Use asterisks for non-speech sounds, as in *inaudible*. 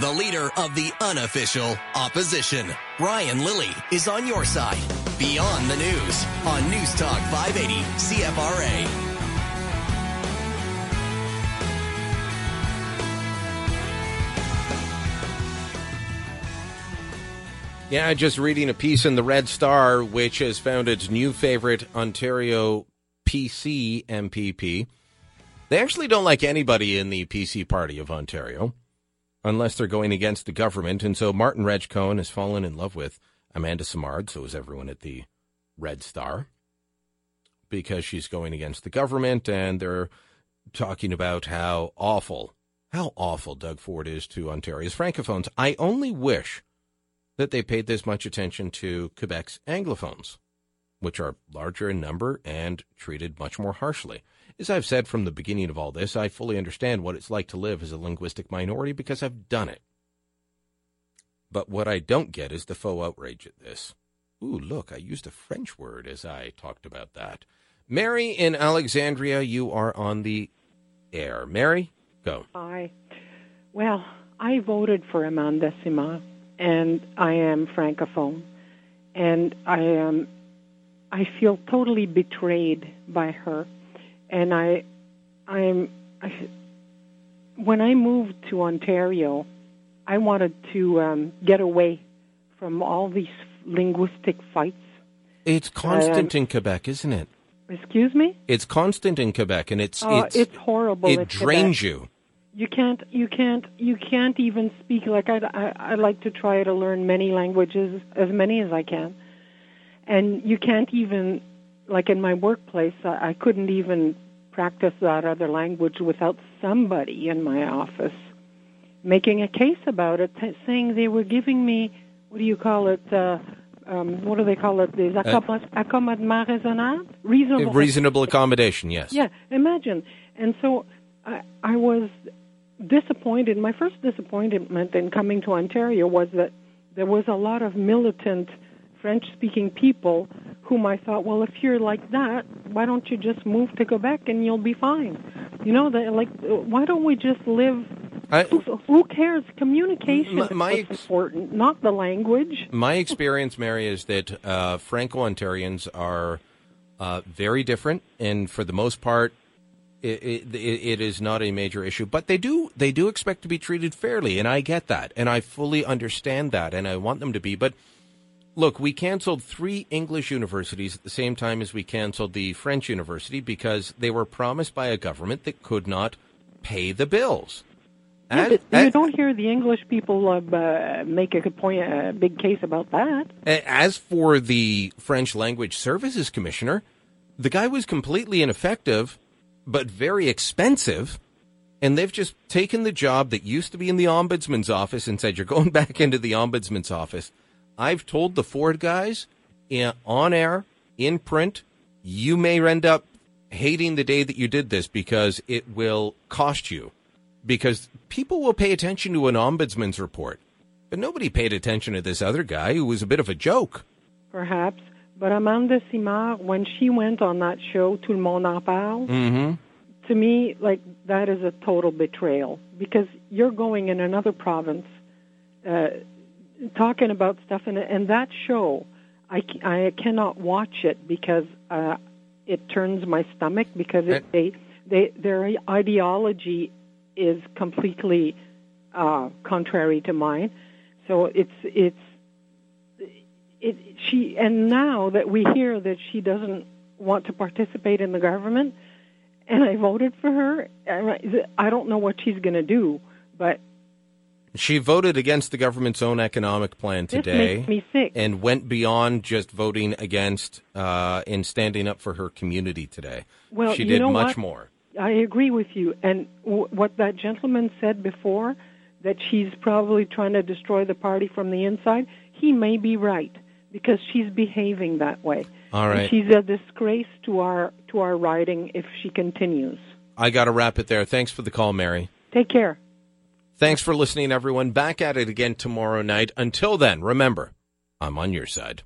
the leader of the unofficial opposition. Brian Lilley is on your side. Beyond the News on News Talk 580 CFRA. Yeah, just reading a piece in the Red Star, which has found its new favorite Ontario PC MPP. They actually don't like anybody in the PC party of Ontario unless they're going against the government. And so Martin Regg Cohn has fallen in love with Amanda Simard, so is everyone at the Red Star, because she's going against the government. And they're talking about how awful, how awful Doug Ford is to Ontario's francophones. I only wish that they paid this much attention to Quebec's Anglophones, which are larger in number and treated much more harshly. As I've said from the beginning of all this, I fully understand what it's like to live as a linguistic minority because I've done it. But what I don't get is the faux outrage at this. Ooh, look, I used a French word as I talked about that. Mary in Alexandria, you are on the air. Mary, go. Hi. Well, I voted for Amanda Simard and I am francophone, and I am. I feel totally betrayed by her, and I, I'm. I, when I moved to Ontario, I wanted to um, get away from all these linguistic fights. It's constant um, in Quebec, isn't it? Excuse me. It's constant in Quebec, and it's oh, it's, it's horrible. It drains Quebec. you you can't you can't you can't even speak like I, I I like to try to learn many languages as many as I can and you can't even like in my workplace I, I couldn't even practice that other language without somebody in my office making a case about it t- saying they were giving me what do you call it uh um, what do they call it? Des accommodements raisonnables? Reasonable. Reasonable accommodation, yes. Yeah, imagine. And so I, I was disappointed. My first disappointment in coming to Ontario was that there was a lot of militant French speaking people whom I thought, well, if you're like that, why don't you just move to Quebec and you'll be fine? You know, that like, why don't we just live? I, who, who, cares? Communication my, my is important, not the language. My experience, Mary, is that uh, Franco Ontarians are uh, very different, and for the most part, it, it, it is not a major issue, but they do they do expect to be treated fairly, and I get that, and I fully understand that, and I want them to be. But look, we canceled three English universities at the same time as we canceled the French university because they were promised by a government that could not pay the bills. Yeah, and, you don't hear the English people uh, make a point, a big case about that. As for the French language services commissioner, the guy was completely ineffective but very expensive. And they've just taken the job that used to be in the ombudsman's office and said, You're going *laughs* back into the ombudsman's office. I've told the Ford guys in, on air, in print, you may end up hating the day that you did this because it will cost you. Because people will pay attention to an ombudsman's report. But nobody paid attention to this other guy who was a bit of a joke. Perhaps. But Amanda Simard, when she went on that show, Tout le monde en parle, mm-hmm. to me, like, that is a total betrayal because you're going in another province uh, talking about stuff, and, and that show, I, I cannot watch it because uh, it turns my stomach because it, they, they, their ideology is completely uh, contrary to mine. So it's it's it, she and now that we hear that she doesn't want to participate in the government, and I voted for her, I don't know what she's going to do, but she voted against the government's own economic plan today, and went beyond just voting against uh, and standing up for her community today. Well, she did much what? more. I agree with you, and w- what that gentleman said before that she's probably trying to destroy the party from the inside. He may be right because she's behaving that way. All right. And she's a disgrace to our to our riding if she continues. I got to wrap it there. Thanks for the call, Mary. Take care. Thanks for listening, everyone. Back at it again tomorrow night. Until then, remember, I'm on your side.